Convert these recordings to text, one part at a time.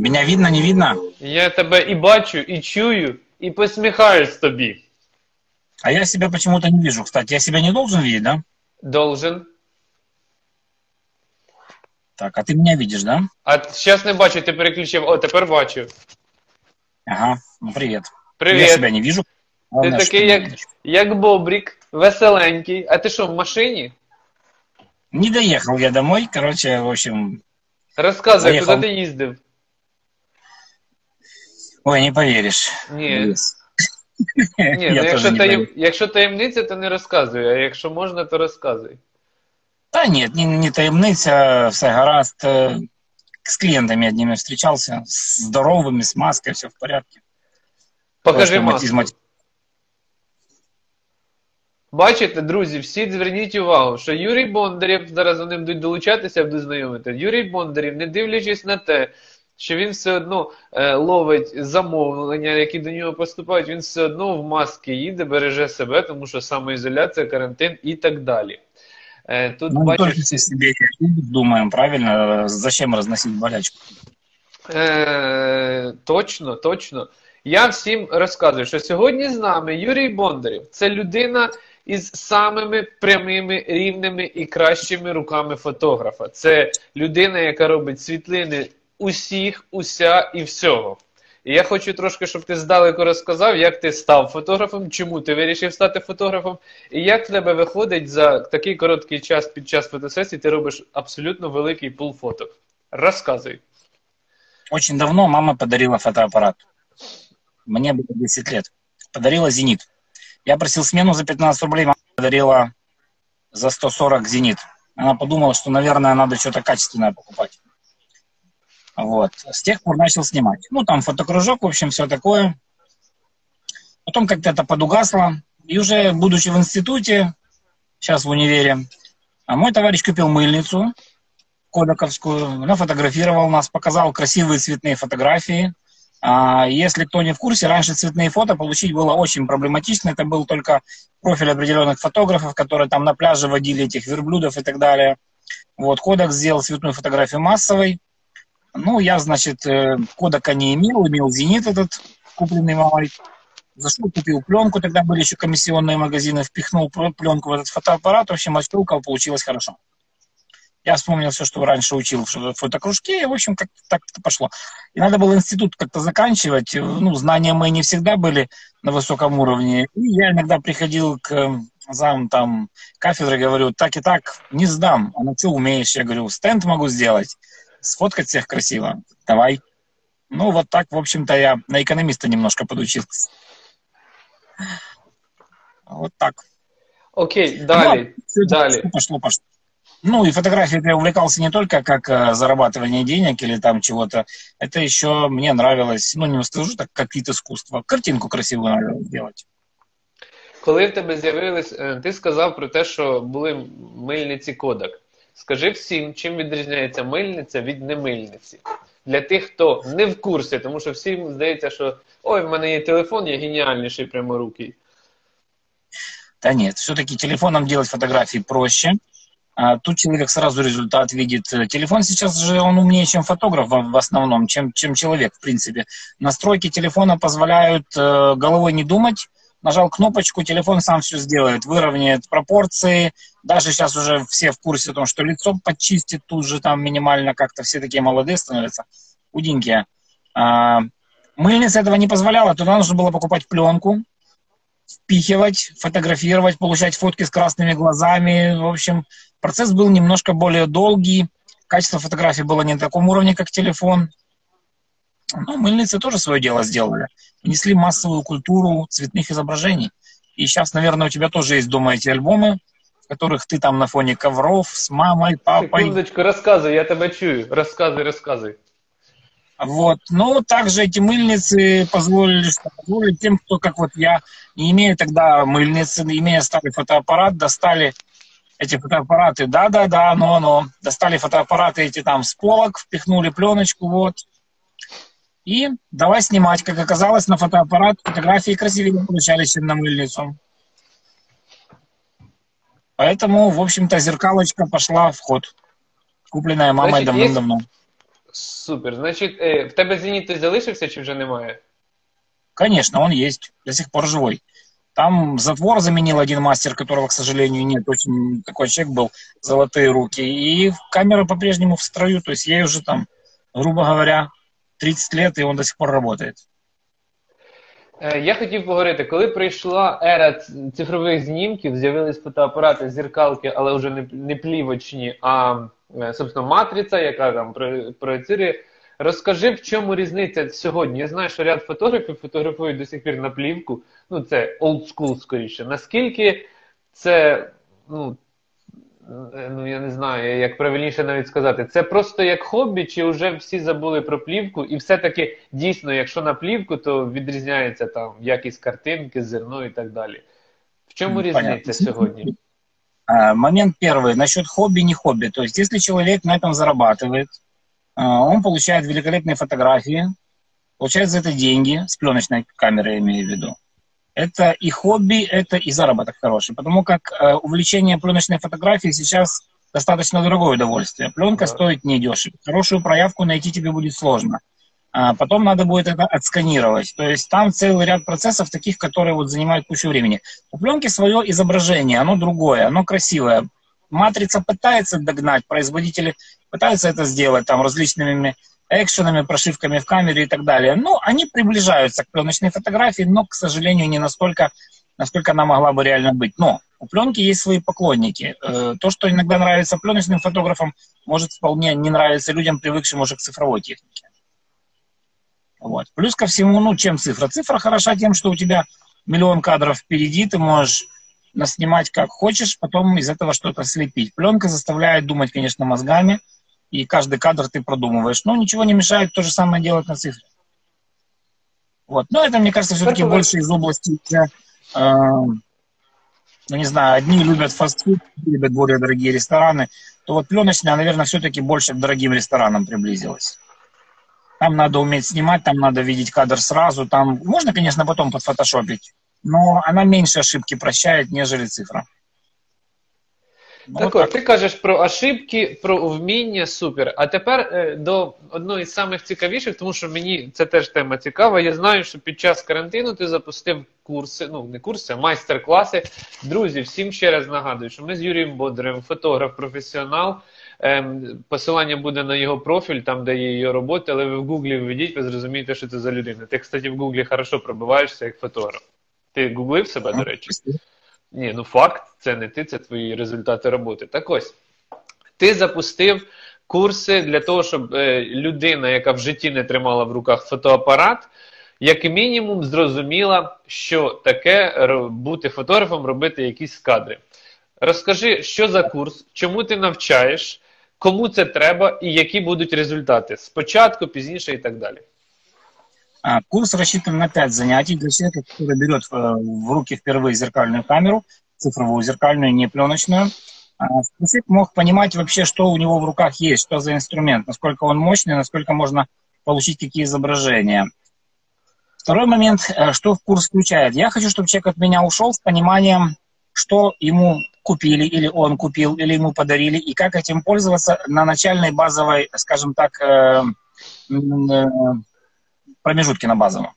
Меня видно, не видно? Я тебе і бачу, і чую, і посміхаюсь тобі. А я себя почему-то не вижу, кстати. Я себя не должен видеть, да? Должен. Так, а ты меня видишь, да? А зараз не бачу, ти переключив. О, тепер бачу. Ага, ну привет. Я Привіт. себя не вижу. Ти Главное, что такий, ты меня як, видишь. як Бобрік, веселенький. А ти що, в машині? Не доехал я домой, короче, в общем... Розказуй, Заїхав. куди ти їздив? Ой, не поверишь. Ні. Ні, ну, якщо, не таєм... якщо таємниця, то не розказуй, а якщо можна, то розказуй. Да нет, не, не таємниця, все гаразд. Э, С клиентами одними встречался, с здоровыми, с маской, все в порядке. Покажи маску. Бачите, друзі, всі зверніть увагу, що Юрій Бондарєв, зараз вони будуть долучатися, буду знайомити. Юрій Бондарєв, не дивлячись на те, що він все одно е, ловить замовлення, які до нього поступають, він все одно в маски їде, береже себе, тому що самоізоляція, карантин і так далі. Е, тут Ну, бачиш, только себе думаем, правильно? Зачем разносить болячку? Е, точно, точно. Я всім розказую, що сьогодні з нами Юрій Бондарєв. Це людина із самими прямими, рівними і кращими руками фотографа. Це людина, яка робить світлини усіх, уся і всього. І я хочу трошки, щоб ти здалеку розказав, як ти став фотографом, чому ти вирішив стати фотографом, і як в тебе виходить за такий короткий час під час фотосесії, ти робиш абсолютно великий пул фоток. Розказуй. Очень давно мама подарила фотоаппарат. Мне было 10 лет. Подарила «Зенит». Я просил смену за 15 рублей, мама подарила за 140 «Зенит». Она подумала, что, наверное, надо что-то качественное покупать. Вот. С тех пор начал снимать. Ну, там фотокружок, в общем, все такое. Потом как-то это подугасло. И уже, будучи в институте, сейчас в универе, а мой товарищ купил мыльницу, Кодаковскую, нафотографировал нас, показал красивые цветные фотографии. А, Если кто не в курсе, раньше цветные фото получить было очень проблематично. Это был только профиль определенных фотографов, которые там на пляже водили этих верблюдов и так далее. Вот, Кодак сделал цветную фотографию массовой. Ну, я, значит, э, Кодака не имел, имел Зенит этот, купленный мамой. Зашел, купил пленку, тогда были еще комиссионные магазины, впихнул пленку в этот фотоаппарат, в общем, отщелкал, получилось хорошо. Я вспомнил все, что раньше учил в фо- фотокружке, и, в общем, как так это пошло. И надо было институт как-то заканчивать. Ну, знания мои не всегда были на высоком уровне. И я иногда приходил к э, зам там кафедры, говорю, так и так, не сдам. А ну что умеешь? Я говорю, стенд могу сделать, сфоткать всех красиво. Давай. Ну, вот так, в общем-то, я на экономиста немножко подучился. Вот так. Окей, далі. Всё, Далі. Пошло, пошло, пошло. Ну, и фотографией я увлекался не только как э, зарабатывание денег или там чего-то. Это еще мне нравилось, ну, не скажу так, как вид искусства. Картинку красивую нравилось делать. Коли в тебе з'явились, е, ти сказав про те, що були мильниці Кодак. Скажи всім, чим відрізняється мильниця від немильниці. Для тих, хто не в курсі, тому що всім здається, що ой, в мене є телефон, я геніальніший пряморукий. Да нет, все-таки телефоном делать фотографии проще. А тут человек сразу результат видит. Э, Телефон сейчас же он умнее, чем фотограф в в основном, чем, чем человек, в принципе. Настройки телефона позволяют э, головой не думать. Нажал кнопочку, телефон сам все сделает, выровняет пропорции. Даже сейчас уже все в курсе о том, что лицо подчистит тут же там минимально как-то. Все такие молодые становятся, худенькие. А, мыльница этого не позволяла. Туда нужно было покупать пленку, впихивать, фотографировать, получать фотки с красными глазами. В общем, процесс был немножко более долгий. Качество фотографий было не на таком уровне, как телефон. Но мыльницы тоже свое дело сделали. Внесли массовую культуру цветных изображений. И сейчас, наверное, у тебя тоже есть дома эти альбомы, в которых ты там на фоне ковров с мамой, папой. Секундочку, розказуй, я тебе чую. Розказуй, розказуй. Вот. Но также эти мыльницы позволили, позволили тем, кто, как вот я, не имея тогда мыльницы, имея старый фотоаппарат, достали эти фотоаппараты, да-да-да, но-но, достали фотоаппараты эти там с полок, впихнули пленочку, вот. И давай снимать. Как оказалось, на фотоаппарат фотографии красивее получались, чем на мыльницу. Поэтому, в общем-то, зеркалочка пошла в ход. Купленная мамой Значит, есть-. Супер. Значить, е, в тебе зеніт залишився чи вже немає? Конечно, он есть, до сих пор живой. Там затвор заменил один мастер, которого, к сожалению, нет. Очень такой человек был, золотые руки. И камера по-прежнему в строю. То есть ей уже там, грубо говоря, 30 лет, и он до сих пор работает. Е, Я хотів поговорити, коли прийшла ера цифрових знімків, з'явились фотоапарати, зеркалки, але вже не, не плівочні, а е, собственно матриця, яка там про- проєцирує. Розкажи, в чому різниця сьогодні? Я знаю, що ряд фотографів фотографують до сих пір на плівку. Ну, це school скоріше. Наскільки це, ну, ну я не знаю, як правильніше навіть сказати, це просто як хобі, чи вже всі забули про плівку, і все-таки дійсно, якщо на плівку, то відрізняється там якість картинки, зерно і так далі. В чому М, різниця понятно. сьогодні? А, Момент первый. Насчет хобби, не хобби. То есть, если человек на этом зарабатывает, а, он получает великолепные фотографии, получает за это деньги, с пленочной камеры я имею в виду. Это и хобби, это и заработок хороший. Потому как э, увлечение пленочной фотографией сейчас достаточно дорогое удовольствие. Пленка Да. стоит недешево. Хорошую проявку найти тебе будет сложно. А потом надо будет это отсканировать. То есть там целый ряд процессов таких, которые вот занимают кучу времени. У пленки свое изображение, оно другое, оно красивое. Матрица пытается догнать, производители пытаются это сделать там различными экшенами, прошивками в камере и так далее. Ну, они приближаются к пленочной фотографии, но, к сожалению, не настолько, насколько она могла бы реально быть. Но у пленки есть свои поклонники. Э, То, что иногда нравится пленочным фотографам, может вполне не нравиться людям, привыкшим уже к цифровой технике. Вот. Плюс ко всему, ну, чем цифра? Цифра хороша тем, что у тебя миллион кадров впереди, ты можешь наснимать как хочешь, потом из этого что-то слепить. Пленка заставляет думать, конечно, мозгами, и каждый кадр ты продумываешь. Но ничего не мешает то же самое делать на цифре. Вот. Но это, мне кажется, все-таки Хорошо. больше из области, э, ну, не знаю, одни любят фастфуд, любят более дорогие рестораны, то вот пленочная, наверное, все-таки больше к дорогим ресторанам приблизилась. Там надо уметь снимать, там надо видеть кадр сразу. Там можно, конечно, потом подфотошопить, но она меньше ошибки прощает, нежели цифра. Ну, Так от, ти кажеш про ошибки, про вміння, супер. А тепер е, до одної з самих цікавіших, тому що мені це теж тема цікава. Я знаю, що під час карантину ти запустив курси, ну не курси, а майстер-класи. Друзі, всім ще раз нагадую, що ми з Юрієм Бодрем, фотограф, професіонал. Ем, посилання буде на його профіль, там де є його роботи, але ви в Гуглі введіть, ви зрозумієте, що це за людина. Ти, кстати, в Гуглі хорошо пробиваєшся як фотограф. Ти гуглив себе, до речі? Ні, ну факт, це не ти, це твої результати роботи. Так ось, ти запустив курси для того, щоб е, людина, яка в житті не тримала в руках фотоапарат, як мінімум зрозуміла, що таке бути фотографом, робити якісь кадри. Розкажи, що за курс, чому ти навчаєш, кому це треба і які будуть результати спочатку, пізніше і так далі. А, Курс рассчитан на 5 занятий для человека, который берет э, в руки впервые зеркальную камеру, цифровую зеркальную, не пленочную. А, человек мог понимать вообще, что у него в руках есть, что за инструмент, насколько он мощный, насколько можно получить какие изображения. Второй момент, э, что в курс включает. Я хочу, чтобы человек от меня ушел с пониманием, что ему купили, или он купил, или ему подарили, и как этим пользоваться на начальной базовой, скажем так, э, промежутке на базовом.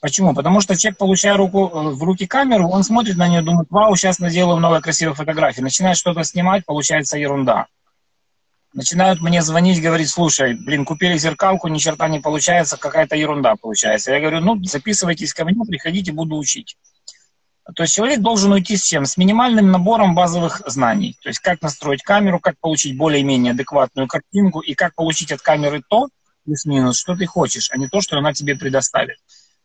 Почему? Потому что человек, получая руку, э, в руки камеру, он смотрит на нее, думает, вау, сейчас наделаю много красивых фотографий. Начинает что-то снимать, получается ерунда. Начинают мне звонить, говорить, слушай, блин, купили зеркалку, ни черта не получается, какая-то ерунда получается. Я говорю, ну, записывайтесь ко мне, приходите, буду учить. То есть человек должен уйти с чем? С минимальным набором базовых знаний. То есть как настроить камеру, как получить более-менее адекватную картинку и как получить от камеры то, плюс-минус, что ты хочешь, а не то, что она тебе предоставит.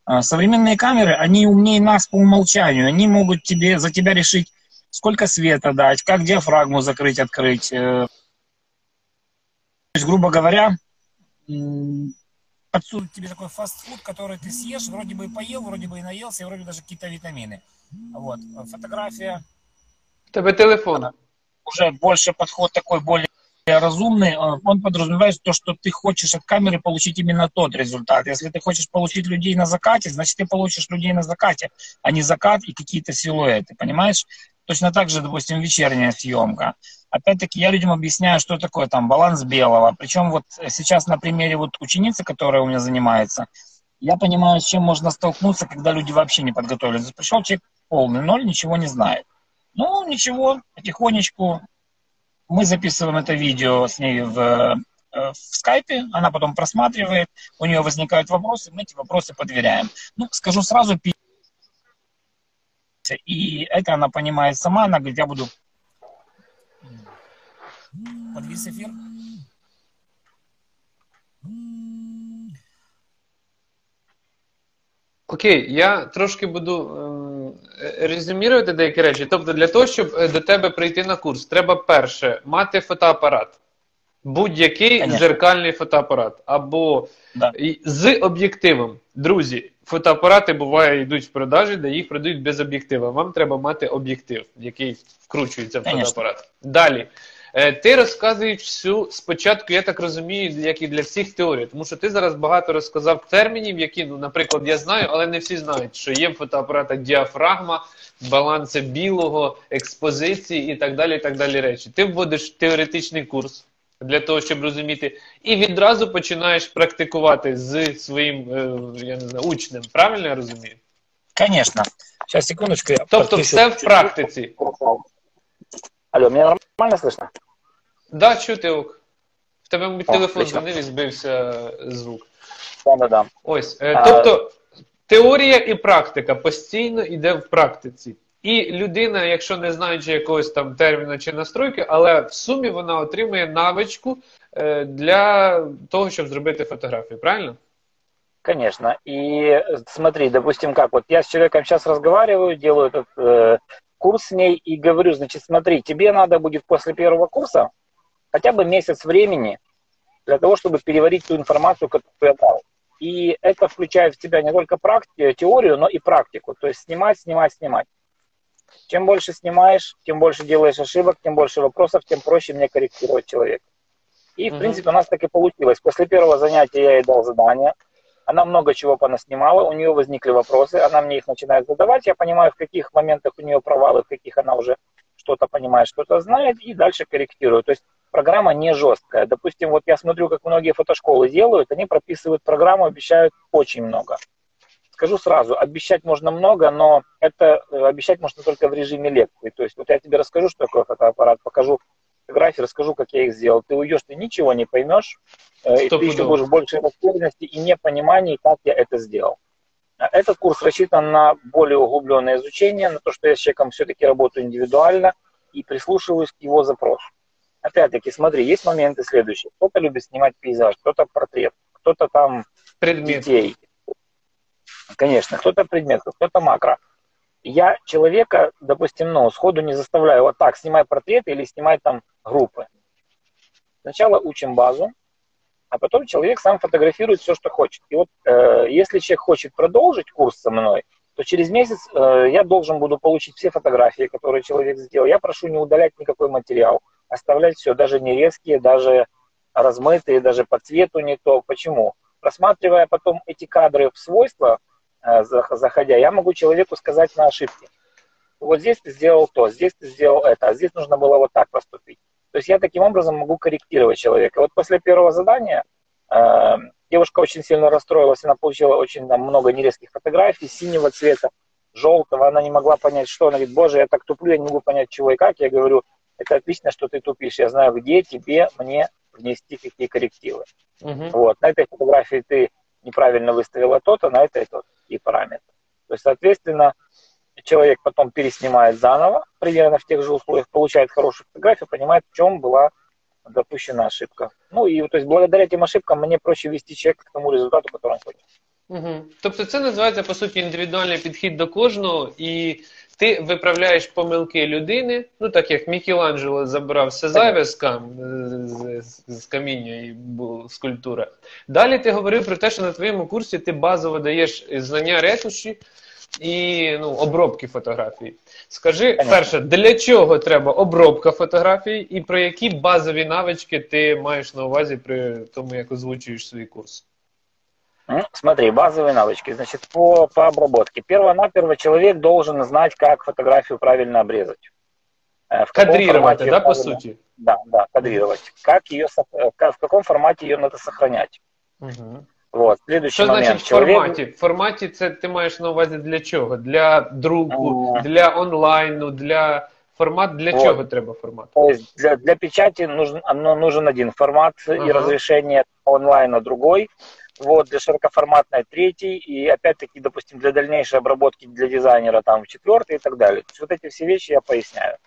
А, Современные камеры, они умнее нас по умолчанию. Они могут тебе, за тебя решить, сколько света дать, как диафрагму закрыть, открыть. э. То есть, грубо говоря, м, подсунуть тебе такой фастфуд, который ты съешь, вроде бы и поел, вроде бы и наелся, и вроде даже какие-то витамины. Вот. Фотография В Тебе телефон. уже больше подход такой более разумный, э, он подразумевает то, что ты хочешь от камеры получить именно тот результат. Если ты хочешь получить людей на закате, значит ты получишь людей на закате, а не закат и какие-то силуэты, понимаешь? Точно так же, допустим, вечерняя съемка. Опять-таки, я людям объясняю, что такое там баланс белого. Причем вот сейчас на примере вот ученицы, которая у меня занимается, я понимаю, с чем можно столкнуться, когда люди вообще не подготовились. Пришел человек полный ноль, ничего не знает. Ну, ничего, потихонечку мы записываем это видео с ней в, э, в скайпе, она потом просматривает, у нее возникают вопросы, мы эти вопросы подверяем. Ну, скажу сразу, и это она понимает сама, она говорит, я буду... Подвис эфир? Окей, я трошки буду ем, резюмірувати деякі речі. Тобто, для того, щоб е, до тебе прийти на курс, треба перше мати фотоапарат. Будь-який Конечно. зеркальний фотоапарат. Або Да. з об'єктивом. Друзі, фотоапарати буває йдуть в продажі, де їх продають без об'єктива. Вам треба мати об'єктив, який вкручується в Конечно. фотоапарат. Далі. Е, Ти розказуєш всю спочатку, я так розумію, як і для всіх теорій, тому що ти зараз багато розказав термінів, які, ну, наприклад, я знаю, але не всі знають, що є в фотоапаратах діафрагма, баланси білого, експозиції і так далі. і так далі речі. Ти вводиш теоретичний курс для того, щоб розуміти, і відразу починаєш практикувати з своїм е, я не знаю, учнем. Правильно я розумію? Конечно. Сейчас, секундочку. Я Тобто, все в практиці. Алло, меня нормально слышно? Да, чути ок. В тебе, мабуть, О, телефон отлично. дзвонив і збився звук. Да-да-да. Ось. е, А- Тобто, теорія і практика постійно йде в практиці. І людина, якщо не знаючи якогось там терміну чи настройки, але в сумі вона отримує навичку е, для того, щоб зробити фотографію, правильно? Конечно. И э, смотри, допустим, как вот я с человеком сейчас разговариваю, делаю этот э, курс с ней и говорю, значит, смотри, тебе надо будет после первого курса хотя бы месяц времени для того, чтобы переварить ту информацию, которую я дал. И это включает в себя не только практи- теорию, но и практику. То есть снимать, снимать, снимать. Чем больше снимаешь, тем больше делаешь ошибок, тем больше вопросов, тем проще мне корректировать человека. И, в Мгм. принципе, у нас так и получилось. После первого занятия я ей дал задание. Она много чего понаснимала, у нее возникли вопросы, она мне их начинает задавать. Я понимаю, в каких моментах у нее провалы, в каких она уже что-то понимает, что-то знает, и дальше корректирую. То есть программа не жесткая. Допустим, вот я смотрю, как многие фотошколы делают, они прописывают программу, обещают очень много. Скажу сразу, обещать можно много, но это э, обещать можно только в режиме лекции. То есть вот я тебе расскажу, что такое фотоаппарат, покажу фотографии, расскажу, как я их сделал. Ты уйдешь, ты ничего не поймешь, э, и ты еще будешь в большей растерянности и непонимании, как я это сделал. А Этот курс рассчитан на более углубленное изучение, на то, что я с человеком все-таки работаю индивидуально и прислушиваюсь к его запросу. Опять-таки, смотри, есть моменты следующие. Кто-то любит снимать пейзаж, кто-то портрет, кто-то там Предмет. детей. Конечно, кто-то предмет, кто-то макро. Я человека, допустим, ну, сходу не заставляю вот так, снимай портреты или снимай там группы. Сначала учим базу, а потом человек сам фотографирует все, что хочет. И вот э, если человек хочет продолжить курс со мной, то через месяц э, я должен буду получить все фотографии, которые человек сделал. Я прошу не удалять никакой материал, оставлять все, даже не резкие, даже размытые, даже по цвету не то. Почему? Просматривая потом эти кадры в свойства, заходя, я могу человеку сказать на ошибки. Вот здесь ты сделал то, здесь ты сделал это, а здесь нужно было вот так поступить. То есть я таким образом могу корректировать человека. Вот после первого задания э, девушка очень сильно расстроилась, она получила очень там, много нерезких фотографий синего цвета, желтого, она не могла понять, что. Она говорит, боже, я так туплю, я не могу понять, чего и как. Я говорю, это отлично, что ты тупишь, я знаю, где тебе, мне внести какие коррективы. Угу. Вот, на этой фотографии ты неправильно выставила то-то, на этой то и параметр. То есть, соответственно, человек потом переснимает заново, примерно в тех же условиях, получает хорошую фотографию, понимает, в чем была допущена ошибка. Ну и то есть благодаря этим ошибкам мне проще вести человека к тому результату, который он хочет. Угу. Тобто це називається по суті індивідуальний підхід до кожного, і ти виправляєш помилки людини, ну так як Мікеланджело забрав все зайве з, кам... з, з, з каміння і була скульптура. Далі ти говорив про те, що на твоєму курсі ти базово даєш знання ретуші і ну, обробки фотографій. Скажи, перше, для чого треба обробка фотографій, і про які базові навички ти маєш на увазі при тому, як озвучуєш свій курс? М, Смотри, базовые навычки. Значит, по, по обработке. Перво-наперво человек должен знать, как фотографию правильно обрезать. Э, в Кадрировать, да, по сути? Да, да, кадрировать. Как ее, в каком формате ее надо сохранять. Угу. Вот, следующий Що момент. значить в Человек- форматі? В форматі це ти маєш на увазі для чого? Для друку, Ага. для онлайну, для формат для Вот. чого треба формат? То есть для, для печати нужен, оно, нужен один формат Ага. и разрешение онлайна другой. Вот, для широкоформатной третий, и опять-таки, допустим, для дальнейшей обработки для дизайнера там четвертый и так далее. То есть вот эти все вещи я поясняю.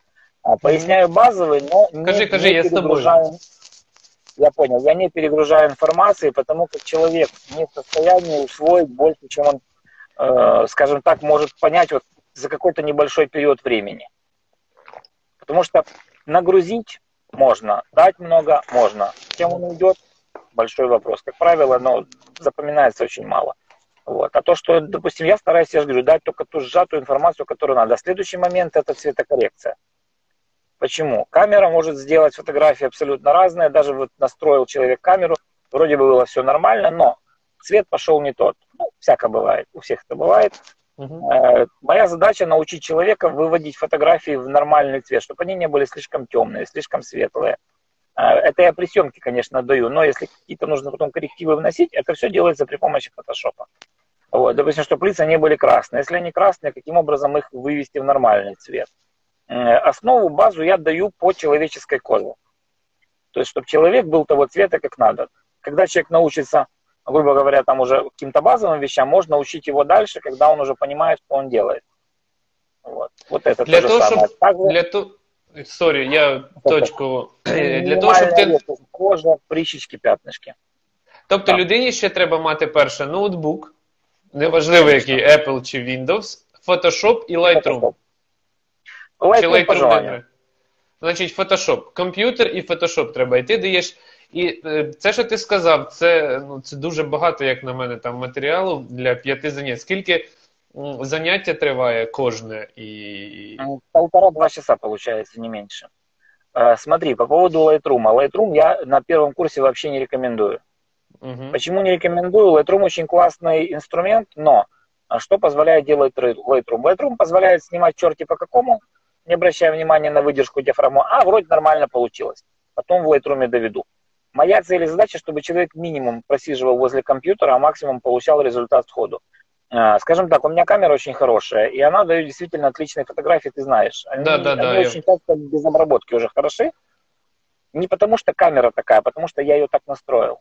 А, поясняю базовые, но не, Скажи, скажи, не я с тобой. перегружаю. Я понял, я не перегружаю информацией, потому как человек не в состоянии усвоить больше, чем он, э, скажем так, может понять вот за какой-то небольшой период времени. Потому что нагрузить можно, дать много можно. Чем он уйдет, большой вопрос. Как правило, но запоминается очень мало. Вот. А то, что, допустим, я стараюсь, я же говорю, дать только ту сжатую информацию, которую надо. А следующий момент – это цветокоррекция. Почему? Камера может сделать фотографии абсолютно разные. Даже вот настроил человек камеру, вроде бы было все нормально, но цвет пошел не тот. Ну, всяко бывает, у всех это бывает. Угу. Э, Моя задача научить человека выводить фотографии в нормальный цвет, чтобы они не были слишком темные, слишком светлые. Э, Это я при съемке, конечно, даю, но если какие-то нужно потом коррективы вносить, это все делается при помощи фотошопа. Вот, допустим, чтобы лица не были красные. Если они красные, каким образом их вывести в нормальный цвет? Основу, базу я даю по человеческой коже. То есть, чтобы человек был того цвета, как надо. Когда человек научится грубо говоря, там уже каким-то базовым вещам, можно учить его дальше, когда он уже понимает, что он делает. Вот, вот это Для то того, же самое. щоб Также для то... Сорі, я точку. Для того, щоб ти. редкость, кожа, прищички, пятнышки. Тобто Так. людині ще треба мати перше ноутбук, неважливо який Apple чи Windows, Photoshop і Lightroom. Lightroom по Lightroom. Значить, Photoshop. Комп'ютер і Photoshop треба. І ти даєш. І е, це, що ти сказав, це, ну, це дуже багато, як на мене, там матеріалу для п'яти занять. Скільки заняття триває кожне і. М, Полтора-два часа получается, не меньше. Э, Смотри, по поводу Lightroom. Lightroom я на первом курсе вообще не рекомендую. Угу. Почему не рекомендую? Lightroom очень классный инструмент, но а что позволяет делать Lightroom? Lightroom позволяет снимать черти по какому, не обращая внимания на выдержку диафрагму, а вроде нормально получилось. Потом в Lightroom доведу. Моя цель и задача, чтобы человек минимум просиживал возле компьютера, а максимум получал результат сходу. А, Скажем так, у меня камера очень хорошая, и она дает действительно отличные фотографии, ты знаешь. Они, Да, да, да, они я- очень часто без обработки уже хороши. Не потому что камера такая, а потому что я ее так настроил.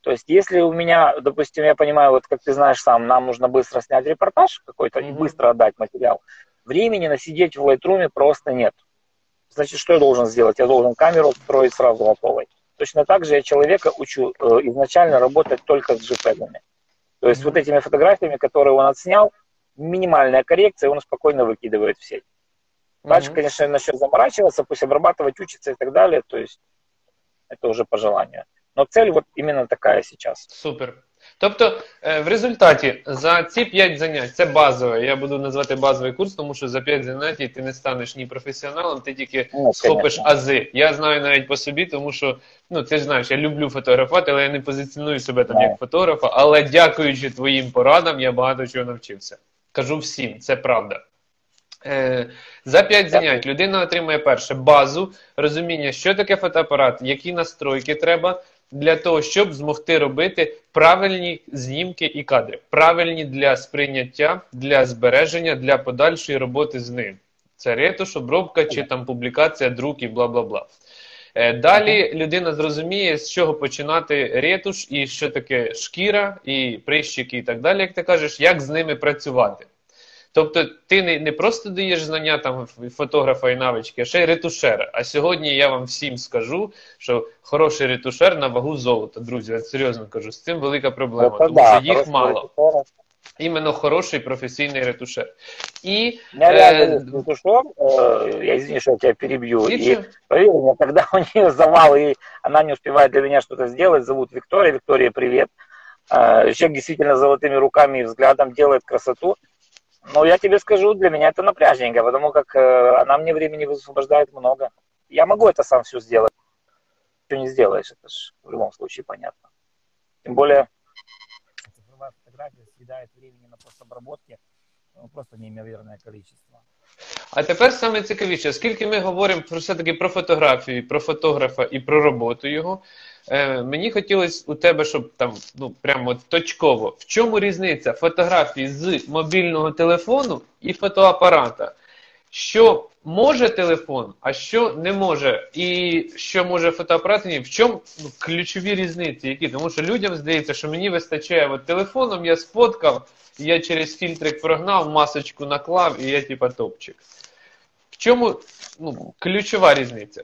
То есть, если у меня, допустим, я понимаю, вот как ты знаешь сам, нам нужно быстро снять репортаж какой-то и Мгм. быстро отдать материал, времени насидеть в Lightroom просто нет. Значит, что я должен сделать? Я должен камеру строить сразу готовой. Точно так же я человека учу э, изначально работать только с JPEG. То есть вот этими фотографиями, которые он отснял, минимальная коррекция, он спокойно выкидывает в сеть. Дальше, конечно, начнет заморачиваться, пусть обрабатывать, учиться и так далее. То есть это уже по желанию. Но цель вот именно такая сейчас. Супер. Тобто, е, в результаті за ці 5 занять, це базове. Я буду назвати базовий курс, тому що за 5 занять ти не станеш ні професіоналом, ти тільки Ну, схопиш ази. Я знаю навіть по собі, тому що ну ти ж знаєш, я люблю фотографувати, але я не позиціоную себе там як фотографа. Але дякуючи твоїм порадам, я багато чого навчився. Кажу всім, це правда. Е, за 5 занять людина отримує перше базу, розуміння, що таке фотоапарат, які настройки треба для того, щоб змогти робити правильні знімки і кадри, правильні для сприйняття, для збереження, для подальшої роботи з ним. Це ретуш, обробка чи там публікація, друк і бла бла бла. Е, Далі людина зрозуміє, з чого починати ретуш, і що таке шкіра, і прищики, і так далі, як ти кажеш, як з ними працювати. Тобто ти не, не просто даєш знання там фотографа і навички, а ще й ретушера. А сьогодні я вам всім скажу, що хороший ретушер на вагу золота, друзі. Я серйозно кажу, з цим велика проблема, Это тому да, що їх хороший мало. ретушер. Іменно хороший професійний ретушер. І У меня Э, реально есть ретушер, э, я извини, что я тебя перебью. И нічого. поверь мне, когда у нее завал, и она не успевает для меня что-то сделать, зовут Виктория. Виктория, привет. Э, Человек действительно с золотыми руками и взглядом делает красоту. Но я тебе скажу, для меня это напряжненько, потому как э, она мне времени высвобождает много. Я могу это сам все сделать. Что не сделаешь, это же в любом случае понятно. Тем более, цифровая фотография съедает времени на постобработке ну, просто неимоверное количество. А тепер саме цікавіше, оскільки ми говоримо про все-таки про фотографію, про фотографа і про роботу його, е, мені хотілося у тебе, щоб там ну прямо точково, в чому різниця фотографії з мобільного телефону і фотоапарата? Що може телефон, а що не може, і що може фотоапарат, ні, в чому ну, ключові різниці, які? Тому що людям здається, що мені вистачає от телефоном, я сфоткав, я через фільтрик прогнав, масочку наклав, і я типа топчик. В чому ну, ключова різниця?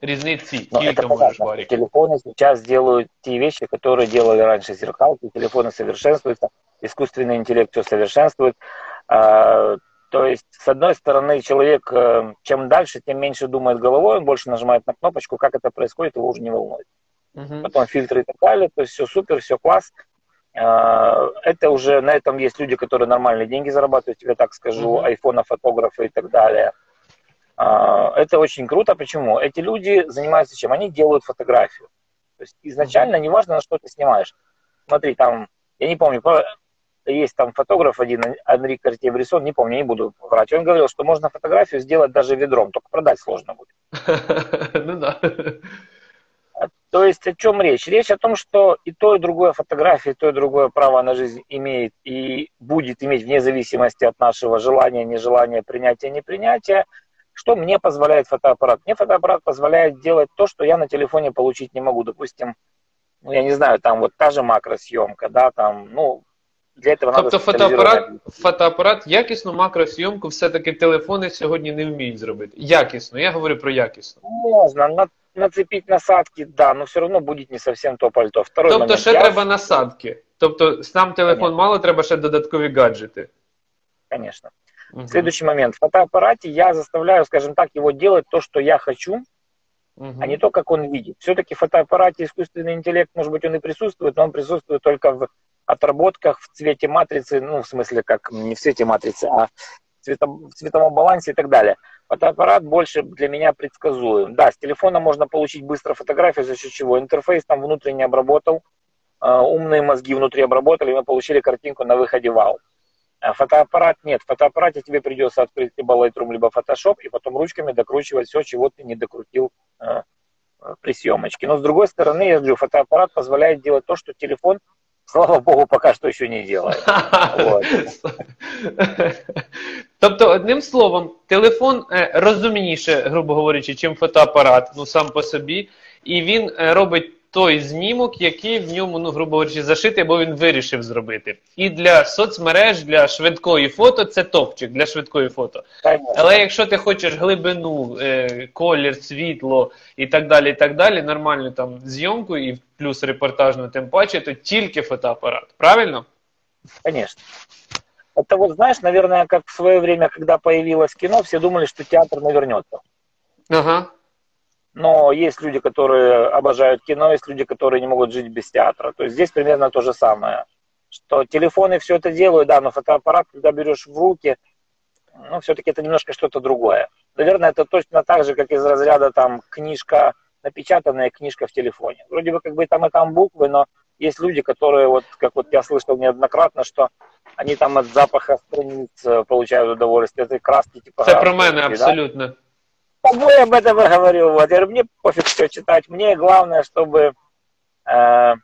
Різниці, Но кілька это можеш понятно. варік. Телефоны сейчас делают те вещи, которые делали раньше зеркалки. Телефоны совершенствуются, искусственный интеллект все совершенствует. То есть, с одной стороны, человек э, чем дальше, тем меньше думает головой, он больше нажимает на кнопочку, как это происходит, его уже не волнует. Угу. Потом фильтры и так далее, то есть все супер, все класс. А, Это уже, на этом есть люди, которые нормальные деньги зарабатывают, я так скажу, Мгм. айфона, фотографы и так далее. А, Это очень круто. Почему? Эти люди занимаются чем? Они делают фотографию. То есть изначально не важно, на что ты снимаешь. Смотри, там, я не помню, по- есть там фотограф один, Анри Картье-Брессон, не помню, не буду врать. Он говорил, что можно фотографию сделать даже ведром, только продать сложно будет. ну да. То есть о чем речь? Речь о том, что и то, и другое фотография, и то, и другое право на жизнь имеет и будет иметь вне зависимости от нашего желания, нежелания, принятия, непринятия. Что мне позволяет фотоаппарат? Мне фотоаппарат позволяет делать то, что я на телефоне получить не могу. Допустим, ну, я не знаю, там вот та же макросъемка, да, там, ну, для этого надо Тобто специализированное фотоапарат, фотоапарат якісну макросйомку все-таки телефони сьогодні не вміють зробити. Якісно, я говорю про якісну. Можно на- нацепить насадки, да, но все равно будет не совсем то пальто. Второй Тобто момент. ще Я- треба насадки. Тобто сам телефон Конечно. мало, треба ще додаткові гаджети. Конечно. Мгм. Следующий момент. В фотоаппарате я заставляю, скажем так, его делать то, что я хочу, Мгм. а не то, как он видит. Все-таки в фотоаппарате искусственный интеллект, может быть, он и присутствует, но он присутствует только в отработках в цвете матрицы, ну, в смысле, как не в цвете матрицы, а в, цветом- в цветовом балансе и так далее. Фотоаппарат больше для меня предсказуем. Да, с телефона можно получить быстро фотографию, за счет чего интерфейс там внутренне обработал, э, умные мозги внутри обработали, и мы получили картинку на выходе вау. А фотоаппарат нет. В фотоаппарате тебе придется открыть либо Lightroom, либо Photoshop, и потом ручками докручивать все, чего ты не докрутил э, э, при съемочке. Но с другой стороны, я говорю, фотоаппарат позволяет делать то, что телефон, слава богу, пока что еще не делает. Тобто, одним словом, телефон е, розумніше, грубо говорячи, чим фотоапарат, ну сам по собі, і він е, робить той знімок, який в ньому, ну, грубо говорячи, зашитий, бо він вирішив зробити. І для соцмереж, для швидкої фото це топчик для швидкої фото. Але якщо ти хочеш глибину, е, колір, світло і так далі, і так далі, нормальну там зйомку і плюс репортажну тим паче, то тільки фотоапарат. Правильно? Конечно. Это вот, знаешь, наверное, как в свое время, когда появилось кино, все думали, что театр навернется. Ага. Но есть люди, которые обожают кино, есть люди, которые не могут жить без театра. То есть здесь примерно то же самое. Что телефоны все это делают, да, но фотоаппарат, когда берешь в руки, ну, все-таки это немножко что-то другое. Наверное, это точно так же, как из разряда там книжка, напечатанная книжка в телефоне. Вроде бы как бы там и там буквы, но есть люди, которые, вот, как вот я слышал неоднократно, что они там от запаха страниц э, получают удовольствие, этой краски типа. Це про мене абсолютно. Тобой об этом и говорил. Вот. Я говорю, мне пофиг все читать. Мне главное, чтобы э,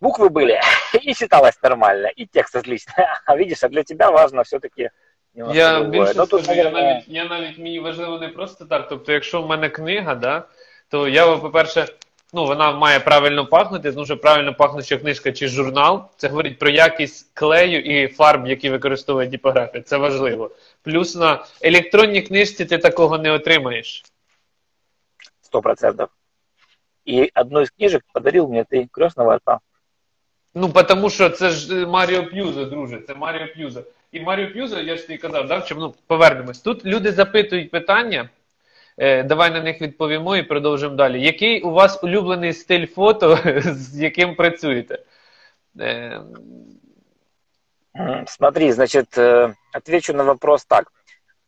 буквы были и читалось нормально, и текст отлично. А видишь, а для тебя важно все-таки немножко Я другое. більше Ну, тут, скажу, я наверное, навіть, я навіть мені важливо не просто так. Тобто, якщо в мене книга, да, то я, по-перше, ну, вона має правильно пахнути, тому що правильно пахнуча книжка чи журнал. Це говорить про якість клею і фарб, які використовує типографія. Це важливо. Плюс на електронній книжці ти такого не отримаєш. сто процентов. И одну из книжек подарил мне ты, крестного отца. Ну, тому що це ж е, Маріо П'юзо, друже, це Маріо П'юзо. І Маріо П'юзо, я ж тобі казав, да, чому, ну, повернемось. Тут люди запитують питання, е, давай на них відповімо і продовжимо далі. Який у вас улюблений стиль фото, з яким працюєте? Смотри, значит, э, отвечу на вопрос так.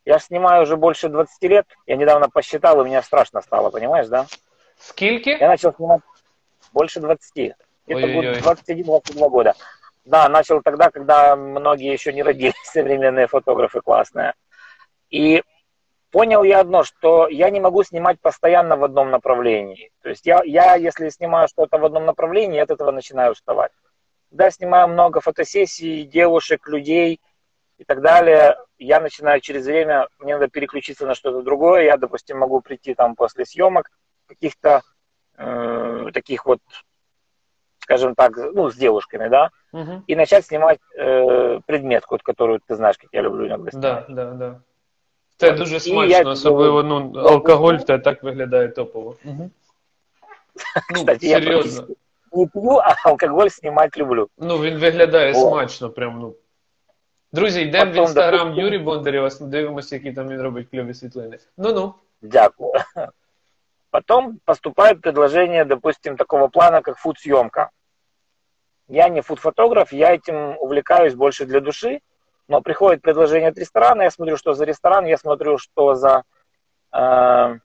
Я снимаю уже больше 20 лет. Я недавно посчитал, и мне страшно стало, понимаешь, да? скільки? Я начал снимать больше 20. Где-то Ой-ой-ой. год 21-22 года. Да, начал тогда, когда многие еще не родились, современные фотографы классные. И понял я одно, что я не могу снимать постоянно в одном направлении. То есть я, я если снимаю что-то в одном направлении, от этого начинаю уставать. Когда снимаю много фотосессий, девушек, людей и так далее, я начинаю через время, мне надо переключиться на что-то другое. Я, допустим, могу прийти там после съемок каких-то э, таких вот, скажем так, ну, с девушками, да, угу. и начать снимать э, предметку, которую ты знаешь, как я люблю иногда снимать. Да, да, да. Це дуже смачно, я, особливо ну, алкоголь тебе так виглядає топово. Угу. Ну, Кстати, серйозно. я не п'ю, а алкоголь знімати люблю. Ну, він виглядає О. смачно, прям, ну. Друзі, йдемо в інстаграм допустим... Юрій Бондарєва, дивимося, які там він робить кльові світлини. Ну-ну. Дякую. Потом поступает предложение, допустим, такого плана, как фуд-съемка. Я не фуд-фотограф, я этим увлекаюсь больше для души, но приходит предложение от ресторана, я смотрю, что за ресторан, я смотрю, что за э,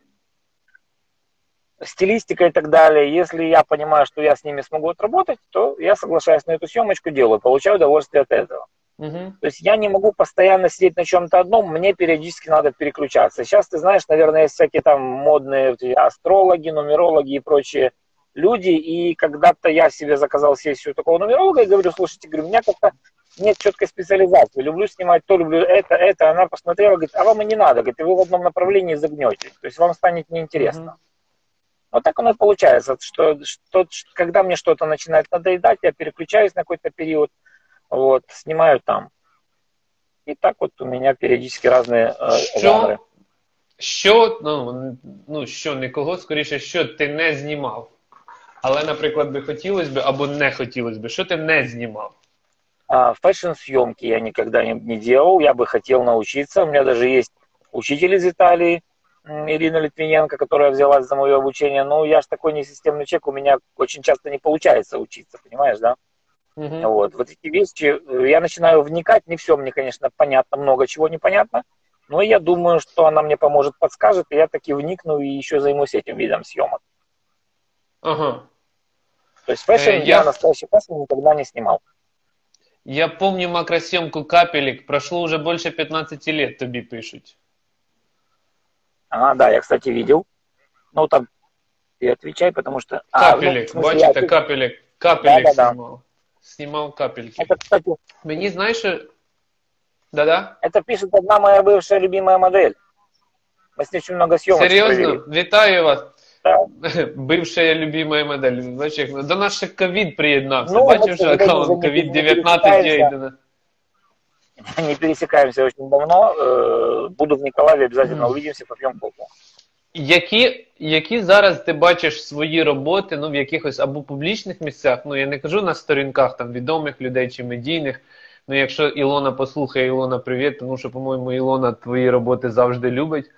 стилистика и так далее. Если я понимаю, что я с ними смогу отработать, то я соглашаюсь на эту съемочку, делаю, получаю удовольствие от этого. Угу. То есть я не могу постоянно сидеть на чем-то одном, мне периодически надо переключаться. Сейчас, ты знаешь, наверное, есть всякие там модные астрологи, нумерологи и прочие люди, и когда-то я себе заказал сессию такого нумеролога и говорю, слушайте, говорю, у меня как-то нет четкой специализации. Люблю снимать то, люблю это, это. Она посмотрела, говорит, а вам и не надо. Говорит, вы в одном направлении загнете. То есть вам станет неинтересно. Mm-hmm. Вот так оно и получается, что, что когда мне что-то начинает надоедать, я переключаюсь на какой-то период, вот, снимаю там. И так вот у меня периодически разные э, жанри. Що, ну, ну, що, не кого, скоріше, що ти не знімав. Але, наприклад, би хотілося б, або не хотілося б, що ти не знімав? А, фэшн-съемки я никогда не, не делал, я бы хотел научиться. У меня даже есть учитель из Италии, Ирина Литвиненко, которая взялась за мое обучение. Но я же такой несистемный человек, у меня очень часто не получается учиться, понимаешь, да? Угу. Вот. вот эти вещи, э, я начинаю вникать, не все мне, конечно, понятно, много чего непонятно, но я думаю, что она мне поможет, подскажет, и я таки вникну и еще займусь этим видом съемок. Ага. То есть fashion э, я... я настоящий fashion никогда не снимал. Я помню макросъемку капелек, прошло уже больше 15 лет, тобі пишут. А, да, я, кстати, видел. Ну, там, ты отвечай, потому что... Капелек, а, ну, бачите, я... капелек, капелек да, да, снимал. Да. Снимал капельки. Это, кстати... Мені, знаешь, Да-да? Это пишет одна моя бывшая любимая модель. Мы с ней очень много съемок Серьезно? Провели. Вітаю вас. Да. Бывшая любимая модель. Бачиш, до нас ще ковід приєднався. Ну, Бачиш, вже аккаунт ковід-19 є. Не пересекаемся очень давно. Э, буду в Николаеве, обязательно увидимся, попьем кофе. Які які зараз ти бачиш свої роботи ну, в якихось або публічних місцях, ну я не кажу на сторінках там відомих людей чи медійних. Ну, якщо Ілона послухає, Ілона, привіт, тому що, по-моєму, Ілона твої роботи завжди любить.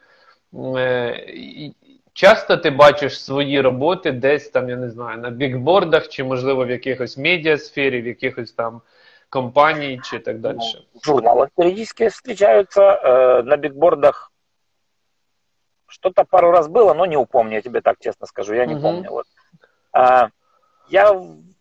Е, Часто ти бачиш свої роботи десь там, я не знаю, на бікбордах, чи, можливо, в якихось медіасфері, в якихось там компаній, чи так далі. В журналах периодически встречаются, э, на бикбордах что-то пару раз было, но не упомню, я тебе так честно скажу, я не угу. помню. Вот. А, я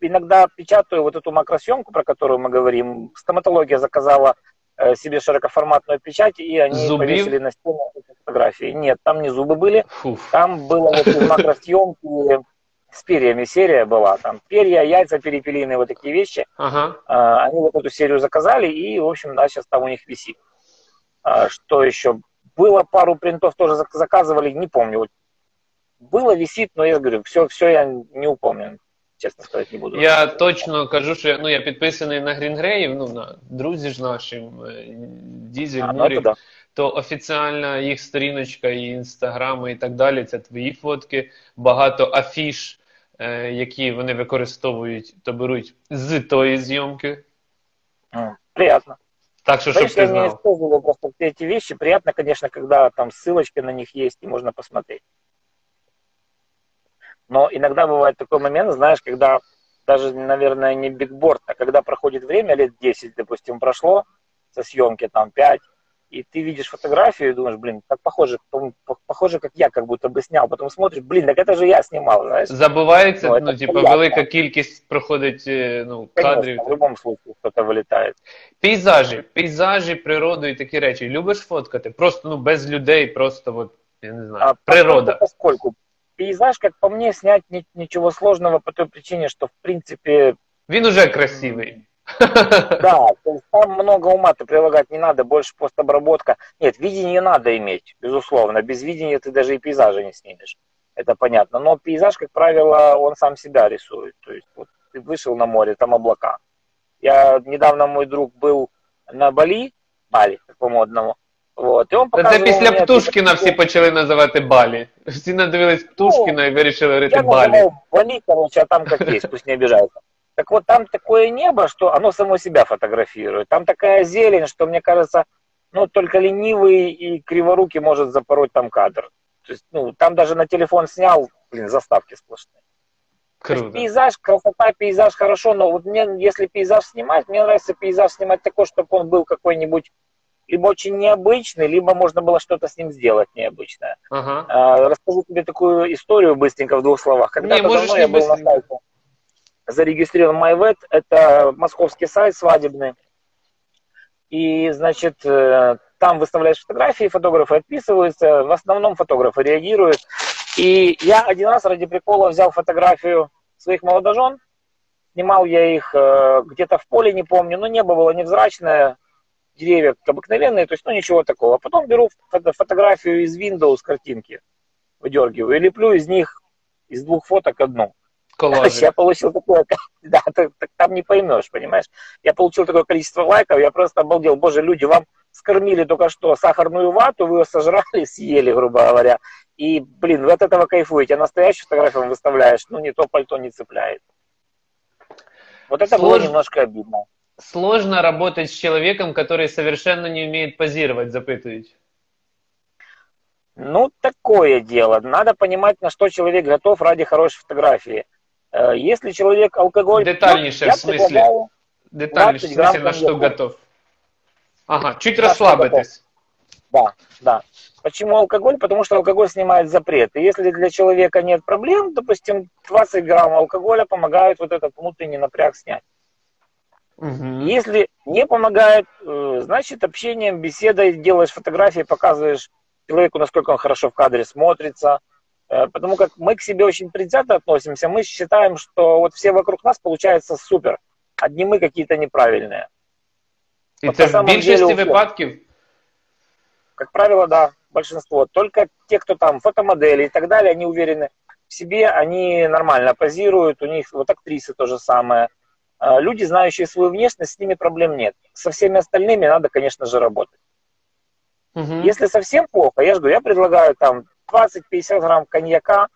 иногда печатаю вот эту макросъемку, про которую мы говорим. Стоматология заказала э, себе широкоформатную печать, и они Зубил? повесили на стену фотографии. Нет, там не зубы были, Фуф. там было вот из макросъемки с перьями серия была. Там перья, яйца перепелиные, вот такие вещи. Ага. А, они вот эту серию заказали, и, в общем, да, сейчас там у них висит. А, что еще? Было пару принтов тоже заказывали, не помню. Вот было, висит, но я говорю, все, все я не упомню. Чесно сказати, не буду. Я точно кажу, що ну, я підписаний на Грінгреїв, ну, на друзі ж наші, Дізель, а, Мурі, ну, то, то офіціальна їх сторіночка, і інстаграми, і так далі, це твої фотки, багато афіш, е, які вони використовують, то беруть з тої зйомки. Приятно. Так что, чтобы ты знал. Я использовал просто все эти вещи. Приятно, конечно, когда там ссылочки на них есть и можно посмотреть. Но иногда бывает такой момент, знаешь, когда даже, наверное, не бигборд, а когда проходит время, лет 10, допустим, прошло со съемки, там, 5, и ты видишь фотографию и думаешь, блин, так похоже, похоже, как я как будто бы снял. Потом смотришь, блин, так это же я снимал, знаешь. Забувається, ну, ну типа, приятно. велика кількість проходить ну, кадрів. Конечно, в будь-якому випадку хтось вилітає. Пейзажі, пейзажі, природу і такі речі. Любиш фоткати? Просто ну, без людей, просто от, я не знаю, а, природа. Поскольку пейзаж, как по мне, снять ничего сложного по той причине, что, в принципе... Він уже красивый. Да, то есть там много ума-то прилагать не надо, больше постобработка. Нет, видение надо иметь, безусловно. Без видения ты даже и пейзажа не снимешь. Это понятно. Но пейзаж, как правило, он сам себя рисует. То есть вот ты вышел на море, там облака. Я недавно мой друг был на Бали, Бали, так по-модному. Вот, і он Це після мені, Птушкіна всі почали називати Балі. Всі надивились Птушкіна ну, і вирішили говорити Балі. Бали, короче, а там как есть, пусть не обижаются. Так вот, там такое небо, что оно само себя фотографирует. Там такая зелень, что, мне кажется, ну, только ленивый и криворукий может запороть там кадр. То есть, ну, там даже на телефон снял, блин, заставки сплошные. Круто. пейзаж, красота, пейзаж хорошо, но вот мне, если пейзаж снимать, мне нравится пейзаж снимать такой, чтобы он был какой-нибудь либо очень необычный, либо можно было что-то с ним сделать необычное. Ага. А, расскажу тебе такую историю быстренько в двух словах. Когда-то давно я был на сайте зарегистрирован MyVet. Это московский сайт свадебный. И, значит, э, там выставляешь фотографии, фотографы отписываются. В основном фотографы реагируют. И я один раз ради прикола взял фотографию своих молодожен. Снимал я их э, где-то в поле, не помню. Но небо было невзрачное, деревья обыкновенные, то есть, ну, ничего такого. А потом беру фото фотографию из Windows картинки, выдергиваю и леплю из них, из двух фоток одну. Коллажи. Я получил такое, да, ты, ты, там не поймешь, понимаешь? Я получил такое количество лайков, я просто обалдел. Боже, люди, вам скормили только что сахарную вату, вы ее сожрали, съели, грубо говоря. И, блин, вы от этого кайфуете. А настоящую фотографию выставляешь, ну, не то пальто не цепляет. Вот это Слож... было немножко обидно. Сложно работать с человеком, который совершенно не умеет позировать, запытывать. Ну, такое дело. Надо понимать, на что человек готов ради хорошей фотографии. Э, если человек алкоголь... Детальнейше, в смысле? Детальнейше, в смысле, на что готов? Ага, чуть расслабитесь. Да, да. Почему алкоголь? Потому что алкоголь снимает запрет. И если для человека нет проблем, допустим, 20 грамм алкоголя помогают вот этот внутренний напряг снять. Угу. Если не помогает, э, значит, общением, беседой делаешь фотографии, показываешь человеку, насколько он хорошо в кадре смотрится, потому как мы к себе очень предвзято относимся, мы считаем, что вот все вокруг нас получается супер, одни мы какие-то неправильные. И вот це в більшості випадків? Как правило, да, большинство. Только те, кто там фотомодели и так далее, они уверены в себе, они нормально позируют, у них вот актрисы то же самое. Э, люди, знающие свою внешность, с ними проблем нет. Со всеми остальными надо, конечно же, работать. Угу. Если совсем плохо, я жду, я предлагаю там 20-50 грамм коньяка,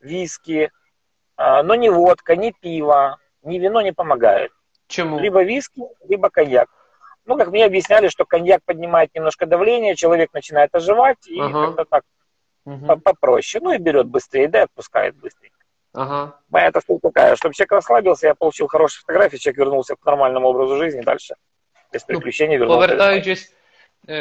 виски, а, но ни водка, ни пиво, ни вино не помогает. Чему? Либо виски, либо коньяк. Ну, как мне объясняли, что коньяк поднимает немножко давление, человек начинает оживать, и ага. как-то так угу. попроще. Ну, и берет быстрее, да, и отпускает быстрее. Ага. Моя это суть такая, чтобы человек расслабился, я получил хорошие фотографии, человек вернулся к нормальному образу жизни дальше. Без ну, приключений вернулся. Повертаючись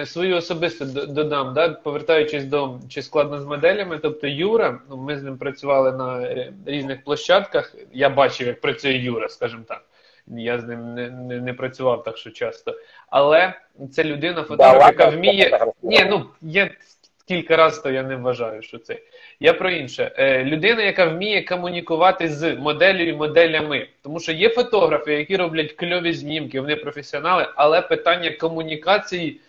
свою особисто додам, да, повертаючись до чи складно з моделями, тобто Юра, ну, ми з ним працювали на е, різних площадках. Я бачив, як працює Юра, скажімо так. Я з ним не не, не працював так що часто. Але це людина, фотограф, яка вміє. Ні, ну я кілька разів то я не вважаю, що це. Я про інше. Е, Людина, яка вміє комунікувати з моделлю і моделями. Тому що є фотографи, які роблять кльові знімки, вони професіонали, але питання комунікації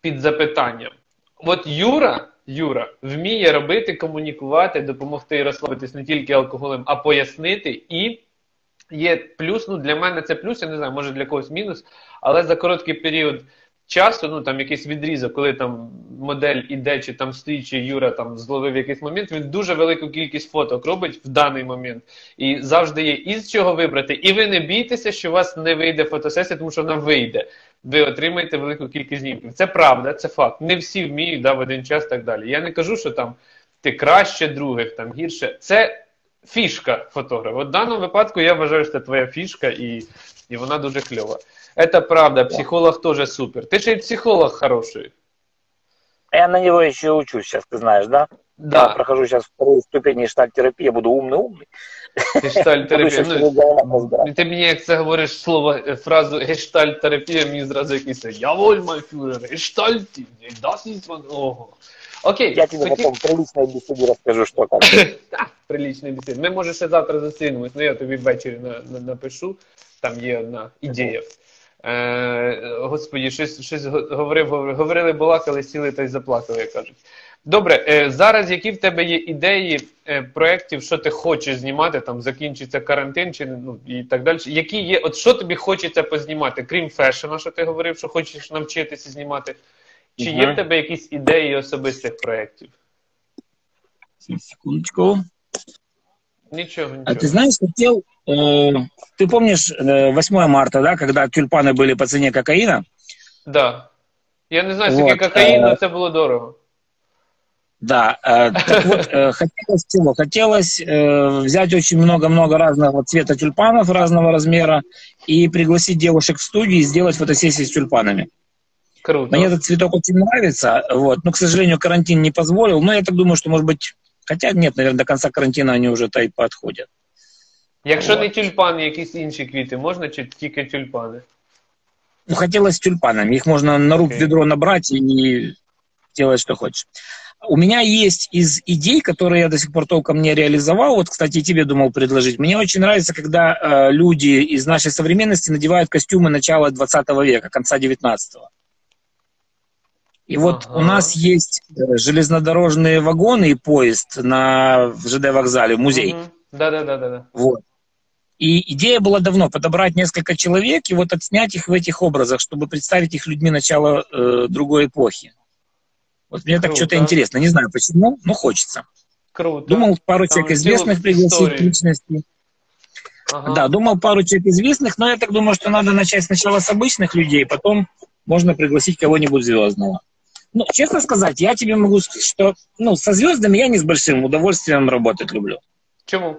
під запитанням. От Юра Юра вміє робити, комунікувати, допомогти розслабитись не тільки алкоголем, а пояснити. І є плюс, ну для мене це плюс, я не знаю, може для когось мінус, але за короткий період часу, ну там якийсь відрізок, коли там модель іде, чи там чи Юра там зловив якийсь момент, він дуже велику кількість фоток робить в даний момент. І завжди є із чого вибрати. І ви не бійтеся, що у вас не вийде фотосесія, тому що вона вийде ви отримаєте велику кількість знімків. Це правда, це факт. Не всі вміють да, в один час і так далі. Я не кажу, що там ти краще других, там гірше. Це фішка фотографа. В даному випадку я вважаю, що це твоя фішка, і і вона дуже кльова. Це правда, психолог теж супер. Ти ще й психолог хороший. Я на него еще учусь сейчас, ты знаешь, да? Да. Я прохожу сейчас вторую ступень гештальт-терапии, я буду умный-умный. Гештальтерапія. Ну, ти мені, як це говориш слово, фразу гештальтерапія, мені зразу якийсь Я воль май фюрер, гештальті, дас Ого. Окей. Я тобі потім прилічної бесіді розкажу, що там. Так, прилічної бесіди. Ми, може, ще завтра зустрінемось, але я тобі ввечері напишу, там є одна ідея. Е, господі, щось щось говорив, говорили, балакали, сіли та й заплакали, як кажуть. Добре, е, зараз які в тебе є ідеї е, проєктів, що ти хочеш знімати, там закінчиться карантин чи ну, і так далі. Які є, от що тобі хочеться познімати, крім фешена, що ти говорив, що хочеш навчитися знімати? Чи є Мгм. в тебе якісь ідеї особистих проєктів? Секундочку. Нічого, нічого. А ты знаешь, хотел... э, ты помнишь э, 8 марта, да, когда тюльпаны были по цене кокаина? Да. Я не знаю, скільки Вот, кокаїну, е, це було дорого. Да, э, так вот, э, хотелось чего? Хотелось э, взять очень много-много разного цвета тюльпанов разного размера и пригласить девушек в студию и сделать фотосессии с тюльпанами. Круто. Мне этот цветок очень нравится, вот, но, к сожалению, карантин не позволил. Но я так думаю, что, может быть, хотя нет, наверное, до конца карантина они уже-то и подходят. Якщо вот. не тюльпани, якісь інші квіти, можна чи тільки тюльпани? Ну, хотелось с тюльпанами. Их можно на рук Окей. ведро набрать и делать, что хочешь. У меня есть из идей, которые я до сих пор толком не реализовал. Вот, кстати, и тебе думал предложить. Мне очень нравится, когда э, люди из нашей современности надевают костюмы начала 20 века, конца 19 И вот Ага. у нас есть э, железнодорожные вагоны и поезд на ЖД вокзале, музей. Мгм. Да, да, да, да, да. Вот. И идея была давно подобрать несколько человек и вот отснять их в этих образах, чтобы представить их людьми начала э, другой эпохи. Вот мне так Круто. что-то интересно. Не знаю почему, но хочется. Круто. Думал пару Там человек известных цілу пригласить історію. личности. Ага. Да, думал пару человек известных, но я так думаю, что надо начать сначала с обычных людей, потом можно пригласить кого-нибудь звездного. Ну, честно сказать, я тебе могу сказать, что ну, со звездами я не с большим удовольствием работать люблю. Чому?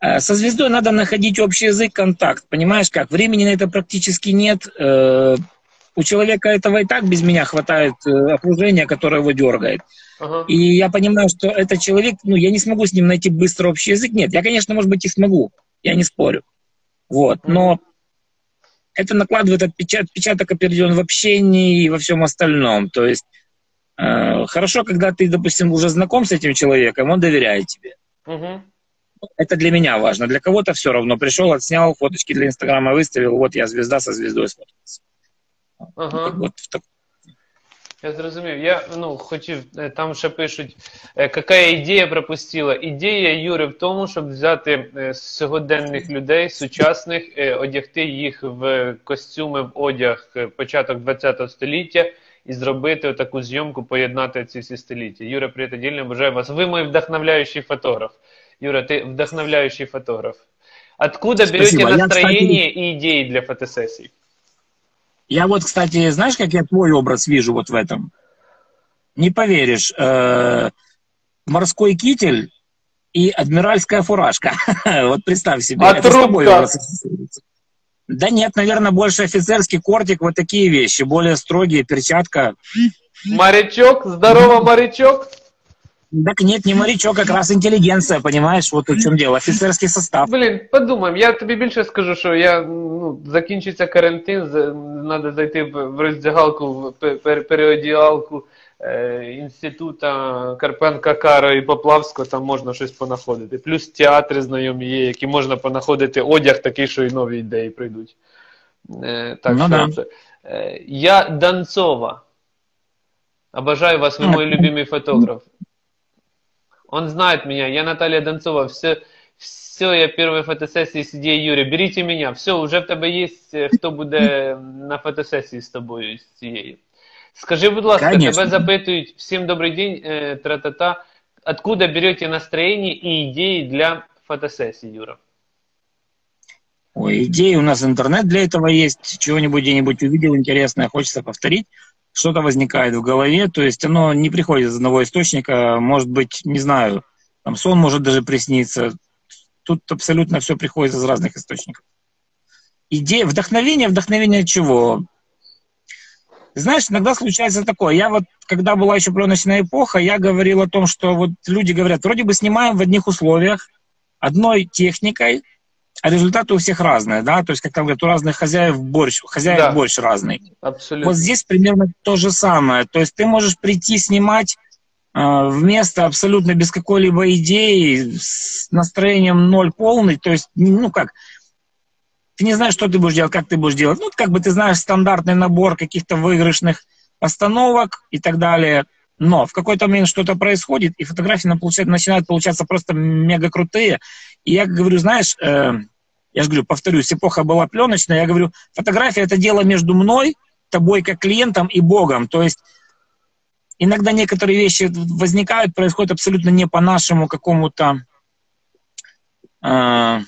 Э, Со звездой надо находить общий язык, контакт. Понимаешь как? Времени на это практически нет. у человека этого и так без меня хватает э, окружения, которое его дергает. Ага. И я понимаю, что этот человек, ну, я не смогу с ним найти быстро общий язык. Нет, я, конечно, может быть, и смогу. Я не спорю. Вот. Но это накладывает отпечат- отпечаток определен в общении и во всем остальном. То есть э, хорошо, когда ты, допустим, уже знаком с этим человеком, он доверяет тебе. Угу. Это для меня важно. Для кого-то все равно. Пришел, отснял фоточки для Инстаграма, выставил. Вот я звезда со звездой сфоткался. Ага. В Я зрозумів. Я ну хотів, е, там ще пишуть, е, яка ідея пропустила. Ідея Юри в тому, щоб взяти е, сьогоденних людей, сучасних, е, одягти їх в костюми, в одяг е, початок ХХ століття і зробити таку зйомку, поєднати ці всі століття. Юра, приятельно, бажаю вас. Ви мій вдохновляючий фотограф. Юра, ти вдохновляючий фотограф. Откуда берете Спасибо. Я, настроение и идеи для фотосессий? Я вот, кстати, знаешь, как я твой образ вижу вот в этом? Не поверишь. э, морской китель и адмиральская фуражка. вот представь себе. А это трубка? Да нет, наверное, больше офицерский кортик, вот такие вещи, более строгие, перчатка. Морячок, здорово, морячок. Так нет, не морячок, как раз интеллигенция, понимаешь, вот в чем дело, офицерский состав. Блін, подумаємо, я тобі більше скажу, що я ну, закінчиться карантин, треба зайти в роздягалку, в пе- переодіалку е, інститута Карпенка Каро і Поплавського, там можна щось понаходити. Плюс театри знайомі є, які можна понаходити одяг такий, що і нові ідеї прийдуть. Е, так Ну що да. Е, я Донцова. Обожаю вас, вы А, мой любимый фотограф. Он знает меня, я Наталья Донцова, все, все, я первой фотосессии с идеей Юрия, берите меня, все, уже в тебе є, е, хто буде на фотосесії з тобою з цією. Скажи, будь ласка, Конечно. тебе запитують, всім добрий день, е, тра-та-та, откуда берете настроение и идеи для фотосессий, Юра? Ой, идеи у нас интернет для этого есть. Чего-нибудь где-нибудь увидел интересное, хочется повторить. Что-то возникает в голове, то есть оно не приходит из одного источника. Может быть, не знаю, там сон может даже присниться. Тут абсолютно все приходит из разных источников. Идея, вдохновение, вдохновение чего? Знаешь, иногда случается такое. Я вот, когда была еще пленочная эпоха, я говорил о том, что вот люди говорят, вроде бы снимаем в одних условиях, одной техникой, а результаты у всех разные, да, то есть, как там говорят, у разных хозяев борщ, хозяев да. борщ разный. Абсолютно. Вот здесь примерно то же самое. То есть ты можешь прийти снимать э, в место абсолютно без какой-либо идеи, с настроением ноль полный, то есть, ну как, ты не знаешь, что ты будешь делать, как ты будешь делать. Ну, как бы ты знаешь стандартный набор каких-то выигрышных постановок и так далее. Но в какой-то момент что-то происходит, и фотографии начинают получаться просто мега крутые. И я говорю, знаешь, э, я же говорю, повторюсь, эпоха была пленочная, я говорю, фотография это дело между мной, тобой как клиентом и Богом. То есть иногда некоторые вещи возникают, происходят абсолютно не по нашему какому-то э,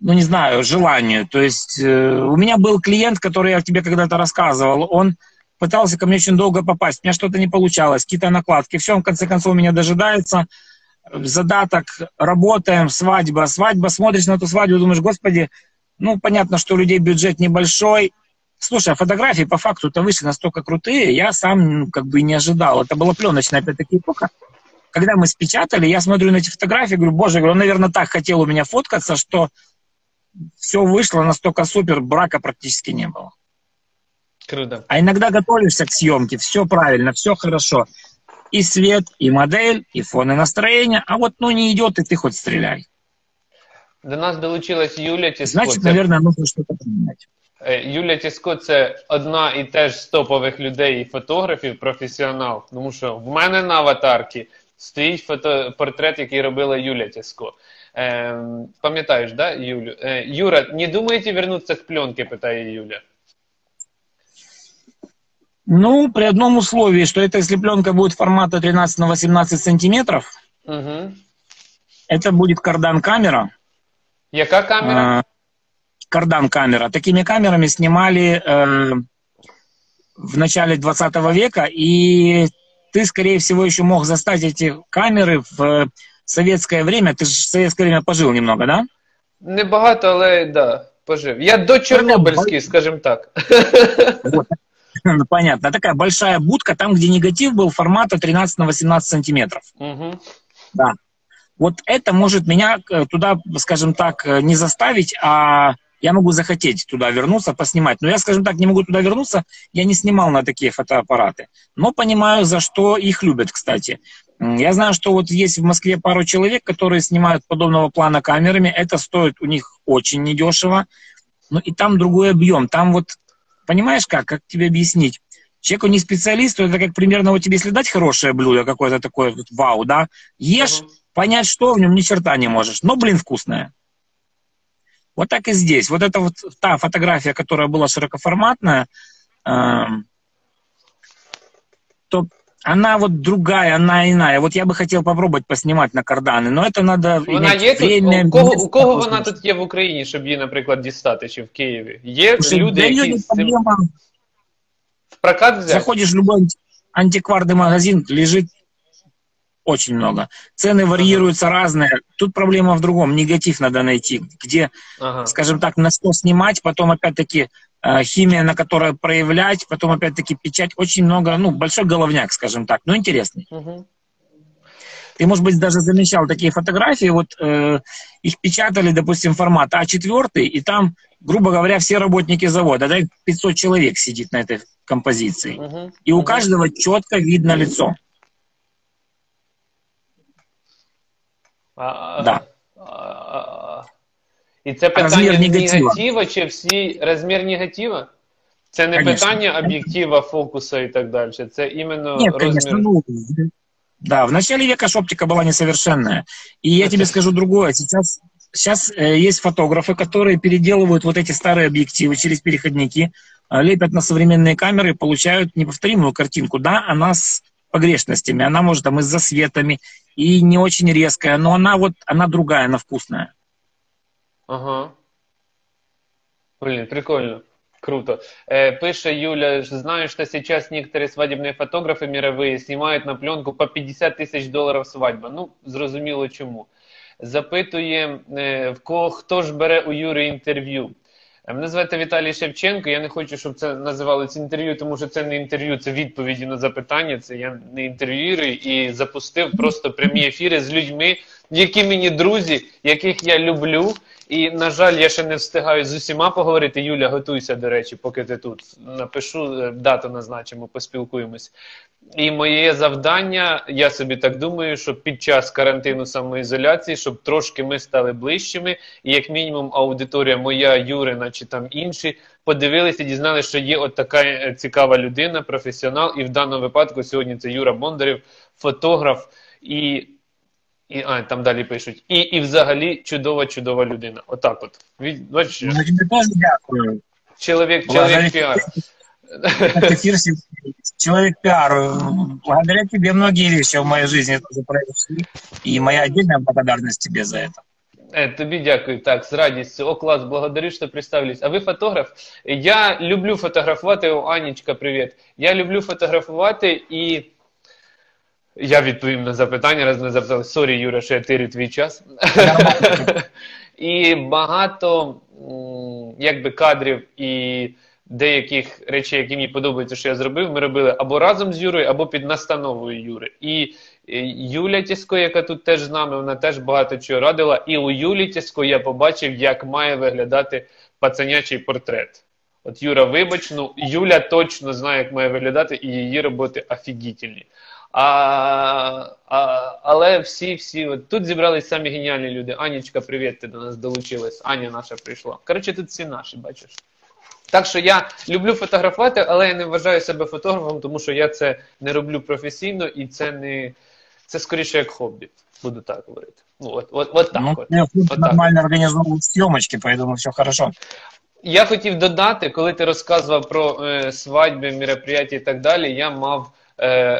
ну не знаю, желанию. То есть э, у меня был клиент, который я тебе когда-то рассказывал, он пытался ко мне очень долго попасть, у меня что-то не получалось, какие-то накладки, все, он в конце концов меня дожидается, задаток, работаем, свадьба, свадьба, смотришь на эту свадьбу, думаешь, господи, ну понятно, что у людей бюджет небольшой, Слушай, а фотографии по факту-то вышли настолько крутые, я сам ну, как бы не ожидал. Это была пленочная опять-таки эпоха. Когда мы спечатали, я смотрю на эти фотографии, говорю, боже, он, наверное, так хотел у меня фоткаться, что все вышло настолько супер, брака практически не было. Круто. А иногда готовишься к съемке, все правильно, все хорошо. И свет, и модель, и фон, и настроение. А вот ну не идет, и ты хоть стреляй. До нас долучилась Юля Тіско. Значить, наверное, нужно что-то поменять. Юля Тіско це одна і теж з топових людей і фотографів, професіонал. Тому що в мене на аватарці стоїть фото портрет, який робила Юля Тіско. Эм, пам'ятаєш, да, Юлю? Э, Юра, не думаете вернуться к пленке, питає Юля? Ну, при одном условии, что эта если пленка будет формата 13 на 18 сантиметров, угу. это будет кардан-камера. Яка камера? Э, кардан-камера. Такими камерами снимали э, в начале 20 века, и ты, скорее всего, еще мог застать эти камеры в советское время, ты же в советское время пожил немного, да? Небагато, але да, пожив. Я до Чернобыльский, скажем так. Вот. Ну, понятно. Такая большая будка, там, где негатив был формата 13 на 18 сантиметров. Угу. Да. Вот это может меня э, туда, скажем так, э, не заставить, а я могу захотеть туда вернуться, поснимать. Но я, скажем так, не могу туда вернуться, я не снимал на такие фотоаппараты. Но понимаю, за что их любят, кстати. Я знаю, что вот есть в Москве пару человек, которые снимают подобного плана камерами. Это стоит у них очень недешево. Ну и там другой объем. Там вот, понимаешь как, как тебе объяснить? Человеку не специалисту, это как примерно вот тебе если дать хорошее блюдо, какое-то такое вот вау, да, ешь, uh-huh. понять, что в нем ни черта не можешь, но, блин, вкусное. Вот так и здесь. Вот это вот та фотография, которая была широкоформатная, э, то она вот другая, она иная. Вот я бы хотел попробовать поснимать на кардани, но это надо Вона є время. У кого, у кого вона тут є в Україні, щоб її, наприклад, дістати, чи в Києві? Є Слушай, люди, які... Проблема. В прокат взять? Заходишь в любой антикварный магазин, лежит очень много. Цены варьируются ага. разные. Тут проблема в другом. Негатив надо найти, где, ага. скажем так, на что снимать, потом опять-таки Э, химия, на которой проявлять, потом опять-таки печать, очень много, ну, большой головняк, скажем так, но интересный. Угу. Ты, может быть, даже замечал такие фотографии, вот э, их печатали, допустим, формат А4, и там, грубо говоря, все работники завода, да, 500 человек сидит на этой композиции. Угу. И у угу. каждого четко видно лицо. А, да. А, а, І це питання негатива чи всі розмір негатива? Це не конечно. питання об'єктива, фокуса і так далі. Це іменно Нет, розмір... конечно, ну, да, в начале века ж оптика была несовершенная. И я тебе скажу другое. Сейчас, сейчас э, есть фотографы, которые переделывают вот эти старые объективы через переходники, э, лепят на современные камеры и получают неповторимую картинку. Да, она с погрешностями, она может там и с засветами, и не очень резкая, но она вот, она другая, она вкусная. Ага. Блин, прикольно. Круто. Э, пише Юля, знаю, что сейчас некоторые свадебные фотографы мировые снимают на пленку по 50 тисяч доларів свадьба. Ну, зрозуміло чому. Запитує, е, в кого хто ж бере у Юри інтерв'ю. Мене звати Віталій Шевченко. Я не хочу, щоб це називалось інтерв'ю, тому що це не інтерв'ю, це відповіді на запитання. Це я не інтерв'юю і запустив просто прямі ефіри з людьми, які мені друзі, яких я люблю. І, на жаль, я ще не встигаю з усіма поговорити. Юля, готуйся, до речі, поки ти тут напишу, е, дату назначимо, поспілкуємось. І моє завдання, я собі так думаю, що під час карантину самоізоляції, щоб трошки ми стали ближчими, і як мінімум аудиторія моя, Юрина чи там інші, подивилися і дізналися, що є от така е, цікава людина, професіонал. І в даному випадку сьогодні це Юра Бондарів, фотограф. І і а, там далі пишуть. І і взагалі чудова, чудова людина. Отак от. Від, бачиш, Ну, тебе тоже дякую. Чоловік, Благодаря чоловік піар. Это эфир человек пиар. Благодаря тебе многие вещи в моей жизни тоже произошли. И моя отдельная благодарность тебе за это. Е, Тобі дякую, так, з радістю. О, клас, благодарю, що представились. А ви фотограф? Я люблю фотографувати. О, Анічка, привіт. Я люблю фотографувати і. Я відповім на запитання, раз не запитали. Сорі, Юра, що я тирю твій час. І багато якби кадрів і деяких речей, які мені подобаються, що я зробив, ми робили або разом з Юрою, або під настановою Юри. І е, Юля Тісько, яка тут теж з нами, вона теж багато чого радила. І у Юлі Тісько я побачив, як має виглядати пацанячий портрет. От Юра, вибач, ну Юля точно знає, як має виглядати, і її роботи офігітельні. А, а, але всі, всі, от тут зібрались самі геніальні люди. Анічка, привіт, ти до нас долучилась. Аня наша прийшла. Коротше, тут всі наші, бачиш. Так що я люблю фотографувати, але я не вважаю себе фотографом, тому що я це не роблю професійно і це не це скоріше як хобі. Буду так говорити. Ну, от, от, от так. Ну, от. я так. нормально организовывал съемочки, поэтому все хорошо. Я хотів додати, коли ти розказував про е, свадьби, мероприятия і так далі, я мав е,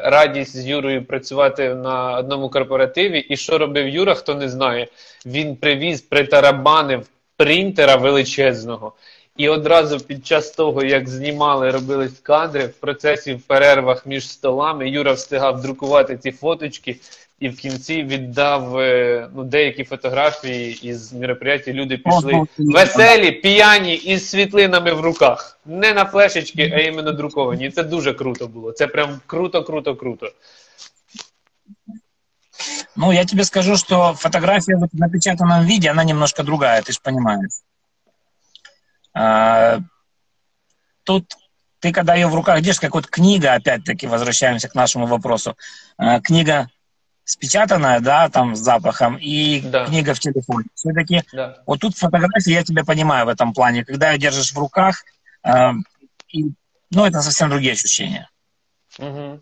радість з Юрою працювати на одному корпоративі. І що робив Юра, хто не знає, він привіз, притарабанив принтера величезного. І одразу під час того, як знімали, робились кадри, в процесі в перервах між столами, Юра встигав друкувати ці фоточки і в кінці віддав е, ну, деякі фотографії із мероприятий. Люди пішли веселі, п'яні із світлинами в руках. Не на флешечки, а іменно друковані. І це дуже круто було. Це прям круто, круто, круто. Ну, я тебе скажу, что фотография вот в напечатанном виде, она немножко другая, ты же понимаешь. А, тут ты, когда ее в руках держишь, как вот книга, опять-таки, возвращаемся к нашему вопросу, а, книга спечатанная, да, там с запахом, и Да. книга в телефоне. Все-таки Да. вот тут фотографии, я тебя понимаю в этом плане, когда ее держишь в руках, а, и, ну, это совсем другие ощущения. Угу.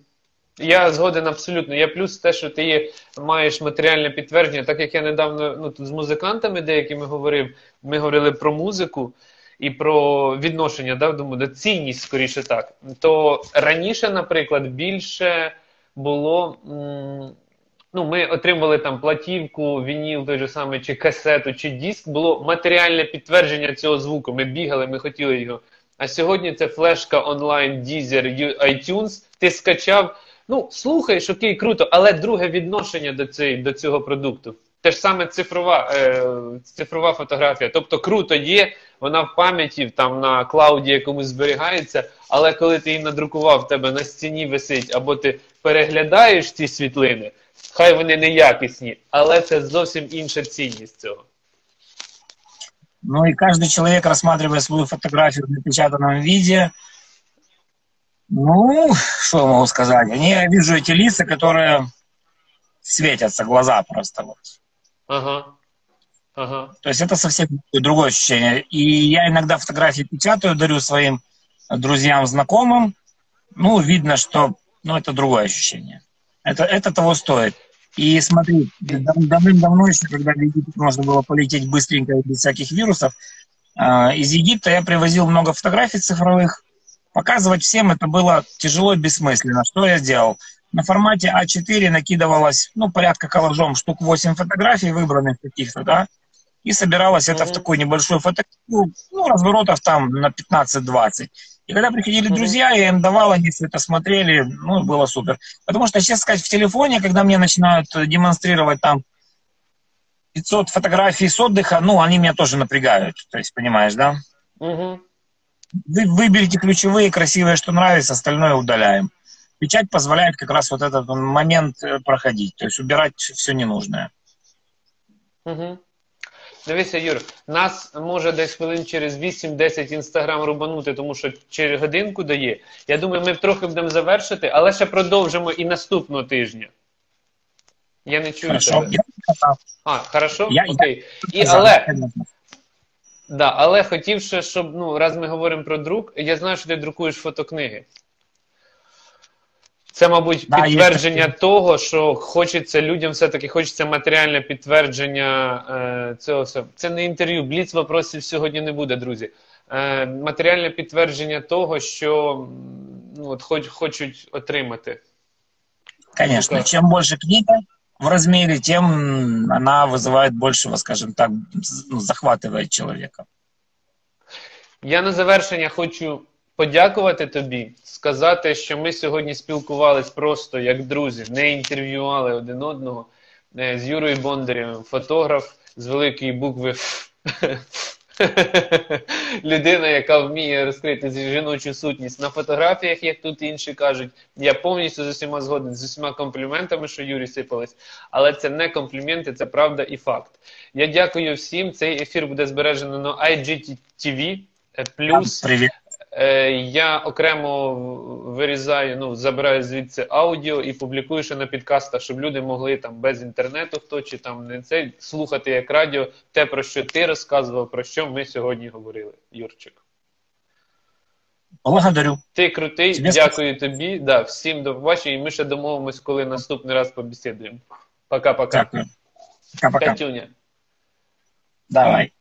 Я згоден абсолютно. Я плюс те, що ти маєш матеріальне підтвердження, так як я недавно ну, тут з музикантами деякими говорив, ми говорили про музику і про відношення, да, думаю, до цінність, скоріше так. То раніше, наприклад, більше було. М- Ну, ми отримували там платівку, вініл той же самий, чи касету, чи диск, було матеріальне підтвердження цього звуку. Ми бігали, ми хотіли його. А сьогодні це флешка онлайн, Deezer, iTunes. Ти скачав. Ну, слухаєш, окей, круто, але друге відношення до, цієї, до цього продукту. Те ж саме цифрова, е, цифрова фотографія. Тобто круто є, вона в пам'яті, там на клауді якомусь зберігається, але коли ти її надрукував, в тебе на стіні висить, або ти переглядаєш ці світлини, хай вони неякісні, але це зовсім інша цінність цього. Ну и каждый человек, рассматривая свою фотографию в напечатанном виде, ну, что я могу сказать? Они, я вижу эти лица, которые светятся, глаза просто. Вот. Ага. Ага. То есть это совсем другое ощущение. И я иногда фотографии печатаю, дарю своим друзьям, знакомым. Ну, видно, что ну, это другое ощущение. Это, это того стоит. И смотри, дав- давным-давно еще, когда в Египет можно было полететь быстренько и без всяких вирусов, а, из Египта я привозил много фотографий цифровых. Показывать всем это было тяжело и бессмысленно. Что я сделал? На формате А4 накидывалось, ну, порядка коллажом штук 8 фотографий выбранных каких-то, да, и собиралось это в такую небольшую фотографию, ну, разворотов там на 15-20. И когда приходили друзья, я им давал, они все это смотрели, ну, было супер. Потому что, честно сказать, в телефоне, когда мне начинают э, демонстрировать там 500 фотографий с отдыха, ну, они меня тоже напрягают, то есть, понимаешь, да? Угу. Вы выберите ключевые, красивые, что нравится, остальное удаляем. Печать позволяет как раз вот этот момент э, проходить, то есть убирать все ненужное. Угу. Дивися, Юр, нас може десь хвилин через 8-10 інстаграм рубанути, тому що через годинку дає. Я думаю, ми трохи будемо завершити, але ще продовжимо і наступного тижня. Я не чую Хорошо. тебе. А, хорошо? Я- Окей. І, але, да, але хотів ще, щоб, ну, раз ми говоримо про друк, я знаю, що ти друкуєш фотокниги. Це, мабуть, Да, є підтвердження того, що хочеться людям все-таки хочеться матеріальне підтвердження е, цього всього. Це не інтерв'ю. Бліц вопросів сьогодні не буде, друзі. Е, матеріальне підтвердження того, що м, ну, от, хоч, хочуть отримати. Конечно, Ну-ка. чем больше книга в размере, тем она вызывает большего, скажем так, ну, захватывает человека. Я на завершення хочу подякувати тобі, сказати, що ми сьогодні спілкувались просто як друзі, не інтерв'ювали один одного Е, з Юрою Бондарєвим, фотограф з великої букви Людина, яка вміє розкрити жіночу сутність на фотографіях, як тут інші кажуть. Я повністю з усіма згоден з усіма компліментами, що Юрій сипались. Але це не компліменти, це правда і факт. Я дякую всім. Цей ефір буде збережено на IGTV. Е, Плюс Привет. Е, я окремо вирізаю, ну, забираю звідси аудіо і публікую ще на підкастах, щоб люди могли там без інтернету, хто чи там не цей слухати як радіо, те, про що ти розказував, про що ми сьогодні говорили, Юрчик. Благодарю. Ти крутий, Тебе дякую тобі. Да, всім до побачення, і ми ще домовимось, коли наступний раз побесідуємо. Пока-пока. Дякую. Пока-пока. Катюня. Давай.